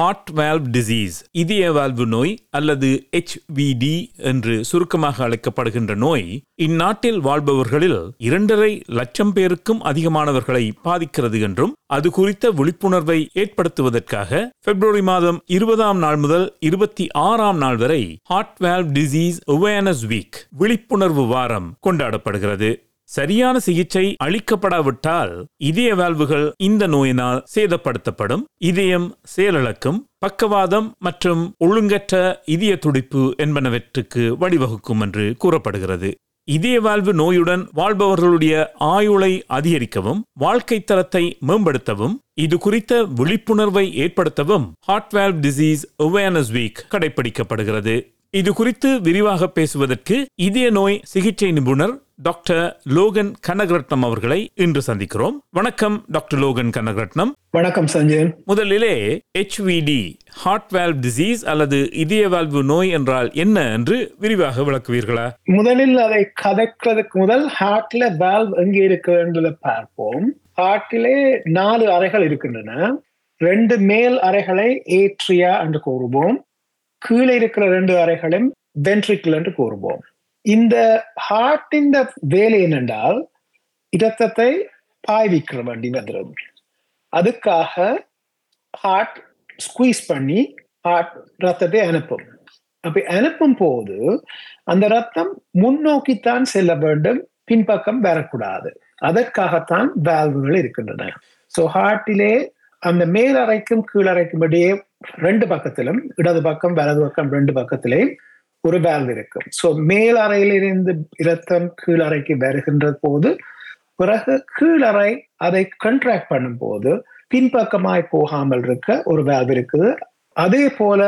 Heart valve disease இதய valve நோய் அல்லது ஹெச்விடி என்று சுருக்கமாக அழைக்கப்படுகின்ற நோய் இந்நாட்டில் வாழ்பவர்களில் இரண்டரை லட்சம் பேருக்கும் அதிகமானவர்களை பாதிக்கிறது என்றும் அது குறித்த விழிப்புணர்வை ஏற்படுத்துவதற்காக பிப்ரவரி மாதம் இருபதாம் நாள் முதல் இருபத்தி ஆறாம் நாள் வரை heart valve disease awareness week விழிப்புணர்வு வாரம் கொண்டாடப்படுகிறது. சரியான சிகிச்சை அளிக்கப்படாவிட்டால் இதய வால்வுகள் இந்த நோயினால் சேதப்படுத்தப்படும். இதயம் செயலிழக்கும் பக்கவாதம் மற்றும் ஒழுங்கற்ற இதய துடிப்பு என்பனவற்றுக்கு வழிவகுக்கும் என்று கூறப்படுகிறது. இதய வாழ்வு நோயுடன் வாழ்பவர்களுடைய ஆயுளை அதிகரிக்கவும் வாழ்க்கை தரத்தை மேம்படுத்தவும் இது குறித்த விழிப்புணர்வை ஏற்படுத்தவும் heart valve disease awareness week கடைபிடிக்கப்படுகிறது இது குறித்து விரிவாக பேசுவதற்கு இதய நோய் சிகிச்சை நிபுணர் டாக்டர் லோகன் கனகரட்னம் அவர்களை இன்று சந்திக்கிறோம். வணக்கம் டாக்டர் லோகன் கனகரட்னம் வணக்கம் சஞ்சயன் முதலிலே HVD ஹார்ட் வால்வ் டிசீஸ் அல்லது இதய வால்வு நோய் என்றால் என்ன என்று விரிவாக விளக்குவீர்களா? முதலில் அதை கதைக்கிறதுக்கு முதல் ஹார்ட்ல வால்வ் எங்கே இருக்கிறதுன்றத பார்ப்போம். ஹார்ட்டிலே நாலு அறைகள் இருக்கின்றன. ரெண்டு மேல் அறைகளை ஏட்ரியா என்று கூறுவோம். கீழே இருக்கிற ரெண்டு அறைகளையும் வென்ட்ரிக்கிள் என்று கூறுவோம். இந்த ஹார்ட்டின் வேலை என்னென்றால் இரத்தத்தை பாய்விக்கிற வண்டி வந்துடும் அதுக்காக ஹார்ட் ஸ்குவீஸ் பண்ணி ஹார்ட் ரத்தத்தை அனுப்பும். அப்படி அனுப்பும் போது அந்த ரத்தம் முன்னோக்கித்தான் செல்ல வேண்டும் பின்பக்கம் வரக்கூடாது. அதற்காகத்தான் வேல்வுகள் இருக்கின்றன. ஸோ ஹார்ட்டிலே அந்த மேல் அறைக்கும் கீழறைக்கும் இடையே ரெண்டு பக்கத்திலும் இடது பக்கம் வலது பக்கம் ரெண்டு பக்கத்திலே ஒரு வேல்வ் இருக்கும். ஸோ மேல் அறையிலிருந்து இரத்தம் கீழறைக்கு வருகின்ற போது பிறகு கீழறை அதை கண்ட்ராக்ட் பண்ணும் போது பின்பக்கமாய் போகாமல் இருக்க ஒரு வேல்வ் இருக்குது. அதே போல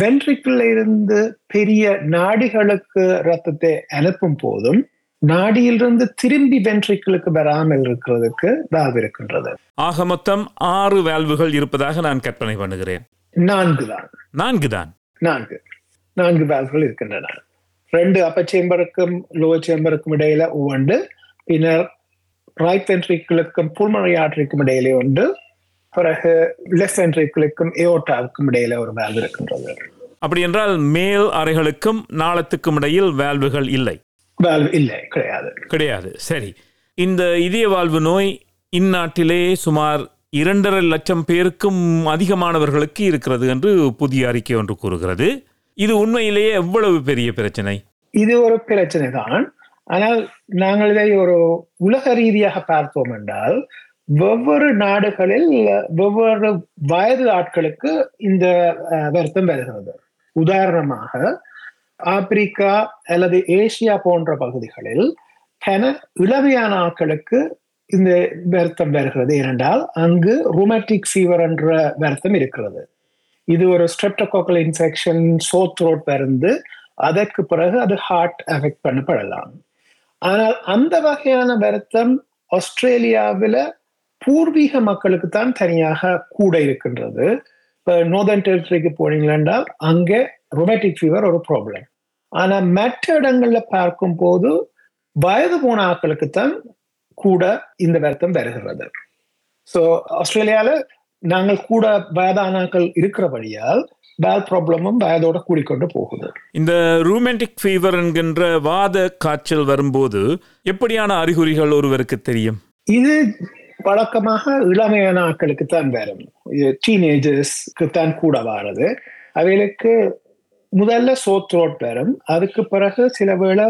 வென்ட்ரிக்கிள் இருந்து பெரிய நாடிகளுக்கு ரத்தத்தை அனுப்பும் போதும் நாடியிலிருந்து திரும்பி வென்ட்ரிக்கிளுக்கு வராமல் இருக்கிறதுக்கு வேல்வ் இருக்கின்றது. ஆக மொத்தம் ஆறு வால்வுகள் இருப்பதாக நான் கற்பனை பண்ணுகிறேன். நான்கு தான். நான்கு தான். நான்கு. நான்கு வேல்வ்கள் இருக்கின்றன. ரெண்டு அப்பர் சேம்பருக்கும் லோவர் சேம்பருக்கும் இடையில ஒன்று பின்னர் ரைட் வென்ட்ரிக்கிளுக்கும் புல்மனை ஆற்றிக்கும் இடையிலே ஒன்று. பிறகு லெஃப்ட் வென்ட்ரிக்கிளுக்கும் ஏோட்டாவுக்கும் இடையில ஒரு வேல்வ் இருக்கின்றது. அப்படி என்றால் மேல் அறைகளுக்கும் நாளத்துக்கும் இடையில் வால்வுகள் இல்லை. இல்லை கிடையாது. கிடையாது. சரி. இந்த இதய வாழ்வு நோய் இந்நாட்டிலே சுமார் இரண்டரை லட்சம் பேருக்கும் அதிகமானவர்களுக்கு இருக்கிறது என்று புதிய அறிக்கை ஒன்று கூறுகிறது. இது உண்மையிலேயே எவ்வளவு பெரிய பிரச்சனை? இது ஒரு பிரச்சனை தான். ஆனால் நாங்கள் இதை ஒரு உலக ரீதியாக பார்த்தோம் என்றால் வெவ்வேறு நாடுகளில் வெவ்வேறு வயது ஆட்களுக்கு இந்த வருத்தம் வருகிறது. உதாரணமாக ஆப்பிரிக்கா அல்லது ஏசியா போன்ற பகுதிகளில் கன இளவையான ஆட்களுக்கு இந்த வருத்தம் வருகிறது. ஏனென்றால் அங்கு ருமேட்டிக் ஃபீவர் என்ற வருத்தம் இருக்கிறது. இது ஒரு ஸ்ட்ரெப்டோகோக்கல் இன்ஃபெக்ஷன் சோத்ரோட் த்ரோட் அதற்கு பிறகு அது ஹார்ட் அஃபெக்ட் பண்ணப்படலாம். ஆனால் அந்த வகையான வருத்தம் ஆஸ்திரேலியாவில் பூர்வீக மக்களுக்கு தான் தனியாக கூட இருக்கின்றது. இப்போ நோர்தன் டெரிட்டரிக்கு போனீங்களா அங்கே ரொமேட்டிக் ஃபீவர் ஒரு ப்ராப்ளம் ஆனா மற்ற இடங்கள்ல பார்க்கும் போது வயது போன ஆட்களுக்கு தான் கூட இந்த வருத்தம் வருகிறது. ஸோ ஆஸ்திரேலியால நாங்கள் கூட வயதானாக்கள் இருக்கிறபடியால் வேல் ப்ராப்ளமும் வயதோட கூடிக்கொண்டு போகுது. இந்த ரூமெண்டிக் ஃபீவர் என்கின்ற வாத காய்ச்சல் வரும்போது எப்படியான அறிகுறிகள் ஒருவருக்கு தெரியும்? இது வழக்கமாக இளமையான ஆட்களுக்கு தான் வரும். டீனேஜர்ஸ்க்கு தான் கூட வாரது. அவைகளுக்கு முதல்ல சோத்ரோட் வரும் அதுக்கு பிறகு சில வேளை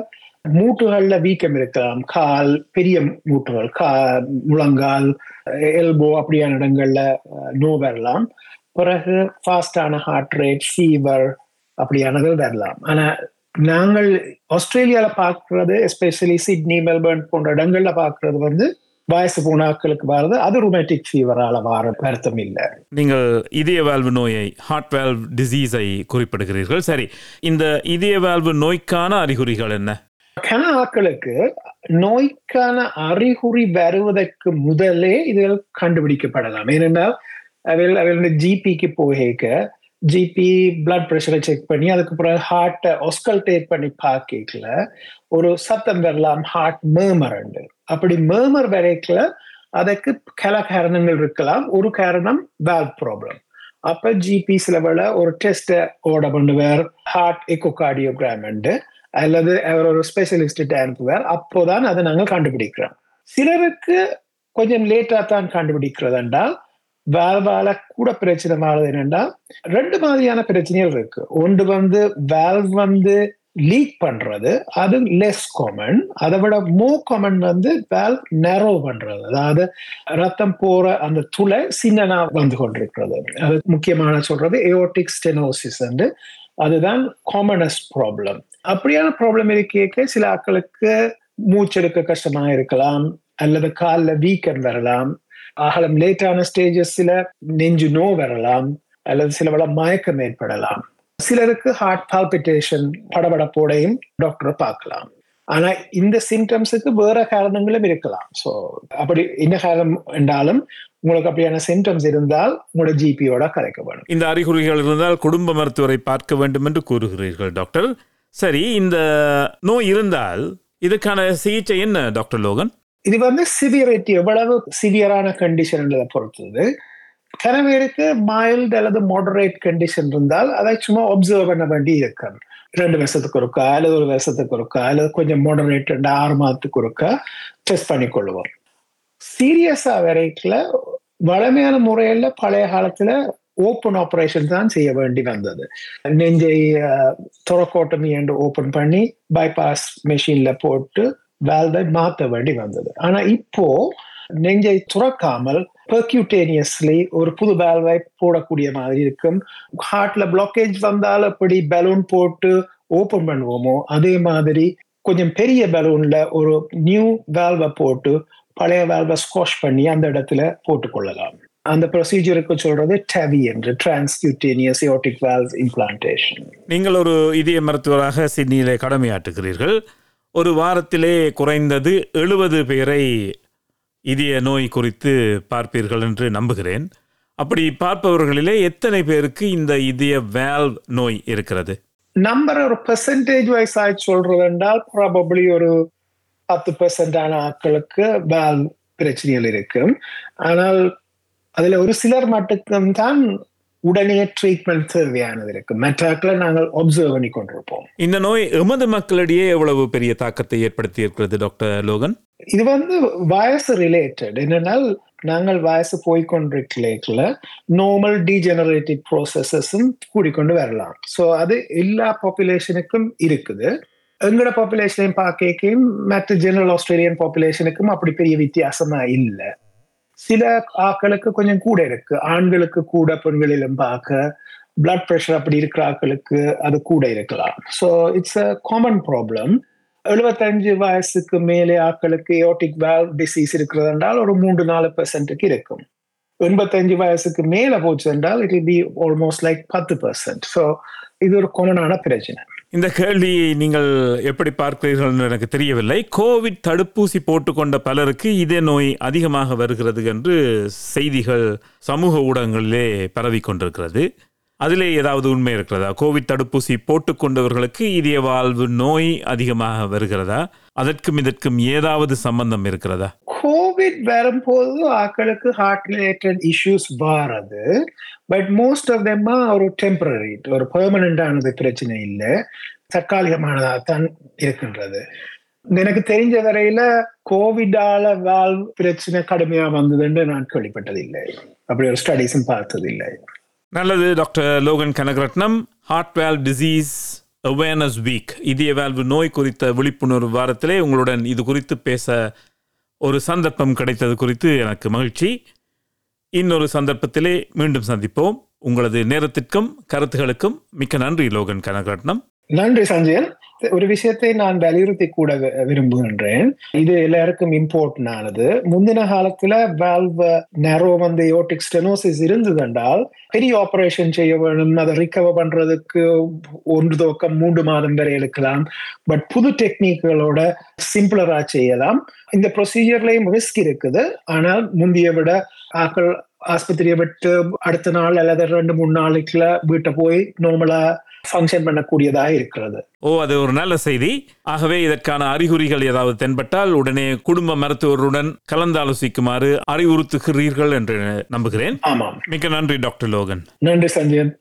மூட்டுகள்ல வீக்கம் இருக்கலாம். கால் பெரிய மூட்டுகள் கா முழங்கால் எல்போ அப்படியான இடங்கள்ல நோ வரலாம். பிறகு ஃபாஸ்டான ஹார்ட் ரேட் ஃபீவர் அப்படியானது வரலாம். ஆனா நாங்கள் ஆஸ்திரேலியால பாக்குறது எஸ்பெஷலி சிட்னி மெல்பர்ன் போன்ற இடங்கள்ல பார்க்கறது வந்து வயசு போன ஆட்களுக்கு வர்றது அது ருமேட்டிக் ஃபீவரால வர வருத்தம் இல்லை. நீங்கள் இதய வால்வு நோயை ஹார்ட் வால்வ் டிசீஸை குறிப்பிடுகிறீர்கள். சரி இந்த இதய வால்வு நோய்க்கான அறிகுறிகள் என்ன? கன ஆட்களுக்கு நோய்க்கான அறிகுறி வருவதற்கு முதலே இதுகள் கண்டுபிடிக்கப்படலாம். ஏனென்றால் அவைகள் அவைகள் ஜிபிக்கு போக ஜிபி பிளட் ப்ரெஷரை செக் பண்ணி அதுக்கு பிறகு ஹார்ட்டை ஒஸ்கல்டேட் பண்ணி பார்க்கல ஒரு சத்தம் வரலாம் ஹார்ட் மேமர் அப்படி மேமர் வரைக்கல அதற்கு பல காரணங்கள் இருக்கலாம். ஒரு காரணம் வேல் ப்ராப்ளம் அப்ப ஜிபி லெவல ஒரு டெஸ்ட் ஓட பண்ணுவார். ஹார்ட் எக்கோகார்டியோகிராம் அல்லது அவர் ஒரு ஸ்பெஷலிஸ்ட் அனுப்புவார். அப்போதான் அதை நாங்கள் கண்டுபிடிக்கிறோம். சிலருக்கு கொஞ்சம் லேட்டா தான் கண்டுபிடிக்கிறது என்றால் வேல்வால கூட பிரச்சனை மாறுது என்னன்னா ரெண்டு மாதிரியான பிரச்சனைகள் இருக்கு. ஒன்று வந்து வேல்வ் வந்து லீக் பண்றது அது லெஸ் காமன் அதை விட மோ காமன் வந்து வேல் நேரோ பண்றது. அதாவது ரத்தம் போற அந்த துளை சின்னனா வந்து கொண்டிருக்கிறது. அது முக்கியமான சொல்றது ஏஓட்டிக் ஸ்டெனோசிஸ் அதுதான் காமனஸ்ட் ப்ராப்ளம் அப்படியான ப்ராப்ளம் இருக்க சில ஆட்களுக்கு மூச்செடுக்க கஷ்டமா இருக்கலாம் அல்லது காலில் வீக்கம் வரலாம் அகலம் லேட்டான ஸ்டேஜஸ்ல நெஞ்சு நோ வரலாம் அல்லது சில வள மயக்கம் ஏற்படலாம். சிலருக்கு ஹார்ட் பால்பிட்டேஷன் படபடப்போடையும் டாக்டரை பார்க்கலாம். ஆனா இந்த சிம்டம்ஸுக்கு வேற காரணங்களும் இருக்கலாம். ஸோ அப்படி என்ன காரணம் என்றாலும் உங்களுக்கு அப்படியான சிம்டம்ஸ் இருந்தால் உங்களோட ஜிபியோட கலைக்க வேணும். இந்த அறிகுறிகள் இருந்தால் குடும்ப மருத்துவரை பார்க்க வேண்டும் என்று கூறுகிறீர்கள் டாக்டர் சரி இந்த நோய் இருந்தால் இதுக்கான சிகிச்சை என்ன டாக்டர் லோகன்? இது வந்து சிவியரிட்டி எவ்வளவு சிவியரான கண்டிஷன் பொறுத்தது. சில பேருக்கு மைல்டு அல்லது மாடரேட் கண்டிஷன் இருந்தால் அதை சும்மா ஒப்சர்வ் பண்ண வேண்டி இருக்கு ரெண்டு வருஷத்துக்கு ஒருக்கா அல்லது ஒரு வருஷத்துக்கு ஒருக்கா அல்லது கொஞ்சம் மாடரேட் ஆறு மாதத்துக்கு ஒருக்கா டெஸ்ட் பண்ணி கொள்வோம் சீரியஸா வெரைட்டில வளமையான முறையில பழைய காலத்துல ஓப்பன் ஆப்ரேஷன் தான் செய்ய வேண்டி வந்தது. நெஞ்சை துறக்கோட்டமி என்று ஓப்பன் பண்ணி பைபாஸ் மெஷின்ல போட்டு வேல்வை மாற்ற வேண்டி வந்தது. ஆனா இப்போ நெஞ்சை துறக்காமல் பெர்க்யூட்டேனியஸ்லி ஒரு புது வேல்வை போடக்கூடிய மாதிரி இருக்கும். ஹார்ட்ல பிளாக்கேஜ் வந்தால் எப்படி பலூன் போட்டு ஓபன் பண்ணுவோமோ அதே மாதிரி கொஞ்சம் பெரிய பலூன்ல ஒரு நியூ வேல்வை போட்டு பழைய வேல்வை ஸ்குவாஷ் பண்ணி அந்த இடத்துல போட்டுக்கொள்ளலாம் அந்த ப்ரொசீஜருக்கு சொல்றது டவி என்று டிரான்ஸ்கியூட்டேனியஸ் யோட்டிக் வேல்வ் இம்ப்ளான்டேஷன் நீங்கள் ஒரு இதய மருத்துவராக சிட்னியிலே கடமையாற்றுகிறீர்கள். ஒரு வாரத்திலே குறைந்தது எழுபது பேரை இதய நோய் குறித்து பார்ப்பீர்கள் என்று நம்புகிறேன். அப்படி பார்ப்பவர்களிலே எத்தனை பேருக்கு இந்த இதய வேல்வ் நோய் இருக்கிறது? நம்பர் ஒரு பெர்சன்டேஜ் வைஸ் ஆகி சொல்றது என்றால் ப்ராபப்ளி ஒரு பத்து பெர்சன்டான ஆட்களுக்கு வேல்வ் பிரச்சனைகள் இருக்கும். ஆனால் அதுல ஒரு சிலர் மட்டும்தான் உடனே ட்ரீட்மெண்ட் தேவையானது இருக்கு. மற்றாக்களை நாங்கள் ஒப்சர்வ் பண்ணி கொண்டிருப்போம். இந்த நோய் எமது மக்களிடையே எவ்வளவு பெரிய தாக்கத்தை ஏற்படுத்தி இருக்கிறது டாக்டர் லோகன்? இது வந்து வயசு ரிலேட்டட் என்னென்னால் நாங்கள் வயசு போய்கொண்டிருக்கல நார்மல் டீஜெனரேட்டிவ் ப்ரோசஸஸும் கூடிக்கொண்டு வரலாம். ஸோ அது எல்லா பாப்புலேஷனுக்கும் இருக்குது. எங்களோட பாப்புலேஷனையும் பார்க்கையும் மற்ற ஜெனரல் ஆஸ்திரேலியன் பாப்புலேஷனுக்கும் அப்படி பெரிய வித்தியாசமா இல்லை. சில ஆக்களுக்கு கொஞ்சம் கூட இருக்கு. ஆண்களுக்கு கூட பெண்களிலும் பார்க்க பிளட் ப்ரெஷர் அப்படி இருக்கிற ஆக்களுக்கு அது கூட இருக்கலாம். So it's a common problem எழுபத்தஞ்சு வயசுக்கு மேலே ஆக்களுக்கு ஏட்டிக் வேல் டிசீஸ் இருக்கிறது என்றால் ஒரு மூன்று நாலு பெர்சன்ட்டுக்கு இருக்கும். எண்பத்தஞ்சு வயசுக்கு மேலே போச்சு என்றால் it will be almost like பத்து பெர்சன்ட் ஸோ இது ஒரு காமனான பிரச்சனை. இந்த கேள்வியை நீங்கள் எப்படி பார்க்கிறீர்கள் என்று எனக்கு தெரியவில்லை. கோவிட் தடுப்பூசி போட்டுக்கொண்ட பலருக்கு இதே நோய் அதிகமாக வருகிறது என்று செய்திகள் சமூக ஊடகங்களிலே பரவி கொண்டிருக்கிறது. அதிலே ஏதாவது உண்மை இருக்கிறதா? கோவிட் தடுப்பூசி போட்டுக்கொண்டவர்களுக்கு இதய வாழ்வு நோய் அதிகமாக வருகிறதா? அதற்கும் இதற்கும் ஏதாவது சம்பந்தம் இருக்கிறதா? கோவிட் வரும்போது ஆக்களுக்கு ஹார்ட் ரிலேட்டட் இஷ்யூஸ் வாரது. பட் மோஸ்ட் ஆஃப் தெம்மா ஒரு டெம்பரரி ஒரு பெர்மனண்டானது பிரச்சனை இல்லை. தற்காலிகமானதாக தான் இருக்கின்றது. எனக்கு தெரிஞ்ச வரையில கோவிடால வால் பிரச்சனை கடுமையா வந்ததுன்னு நான் கேள்விப்பட்டதில்லை. அப்படி ஒரு ஸ்டடிஸும் பார்த்ததில்லை. நல்லது doctor Logan Kanagaratnam heart valve disease awareness week இதய வேல்வு நோய் குறித்த விழிப்புணர்வு வாரத்திலே உங்களுடன் இது குறித்து பேச ஒரு சந்தர்ப்பம் கிடைத்தது குறித்து எனக்கு மகிழ்ச்சி. இன்னொரு சந்தர்ப்பத்திலே மீண்டும் சந்திப்போம். உங்களது நேரத்திற்கும் கருத்துகளுக்கும் மிக்க நன்றி லோகன் கனகரட்னம் நன்றி சஞ்சயன். ஒரு விஷயத்தை நான் வலியுறுத்தி கூட விரும்புகின்றேன். இது எல்லாருக்கும் இம்பார்ட்டன் ஆனது. முந்தின காலத்துல வால்வ் நேரோ வந்து யோட்டிக் ஸ்டெனோசிஸ் இருந்ததென்றால் பெரிய ஆபரேஷன் செய்ய வேணும் அதை ரிகவர் பண்றதுக்கு ஒன்று துவக்கம் மூன்று மாதம் வரை எடுக்கலாம். பட் புது டெக்னிக்குகளோட சிம்பிளரா செய்யலாம். இந்த ப்ரொசீஜர்லயும் ரிஸ்க் இருக்குது. ஆனால் முந்தைய விட ஆக்கள் ஆஸ்பத்திரியை விட்டு அடுத்த நாள் அல்லது ரெண்டு மூணு நாளைக்குள்ள வீட்டை போய் நார்மலா ஃபங்க்ஷன் பண்ணக்கூடியதாக இருக்கிறது. ஓ அது ஒரு நல்ல செய்தி. ஆகவே இதற்கான அறிகுறிகள் ஏதாவது தென்பட்டால் உடனே குடும்ப மருத்துவருடன் கலந்தாலோசிக்குமாறு அறிவுறுத்துகிறீர்கள் என்று நம்புகிறேன். ஆமாம். மிக்க நன்றி டாக்டர் லோகன். நன்றி சஞ்சயன்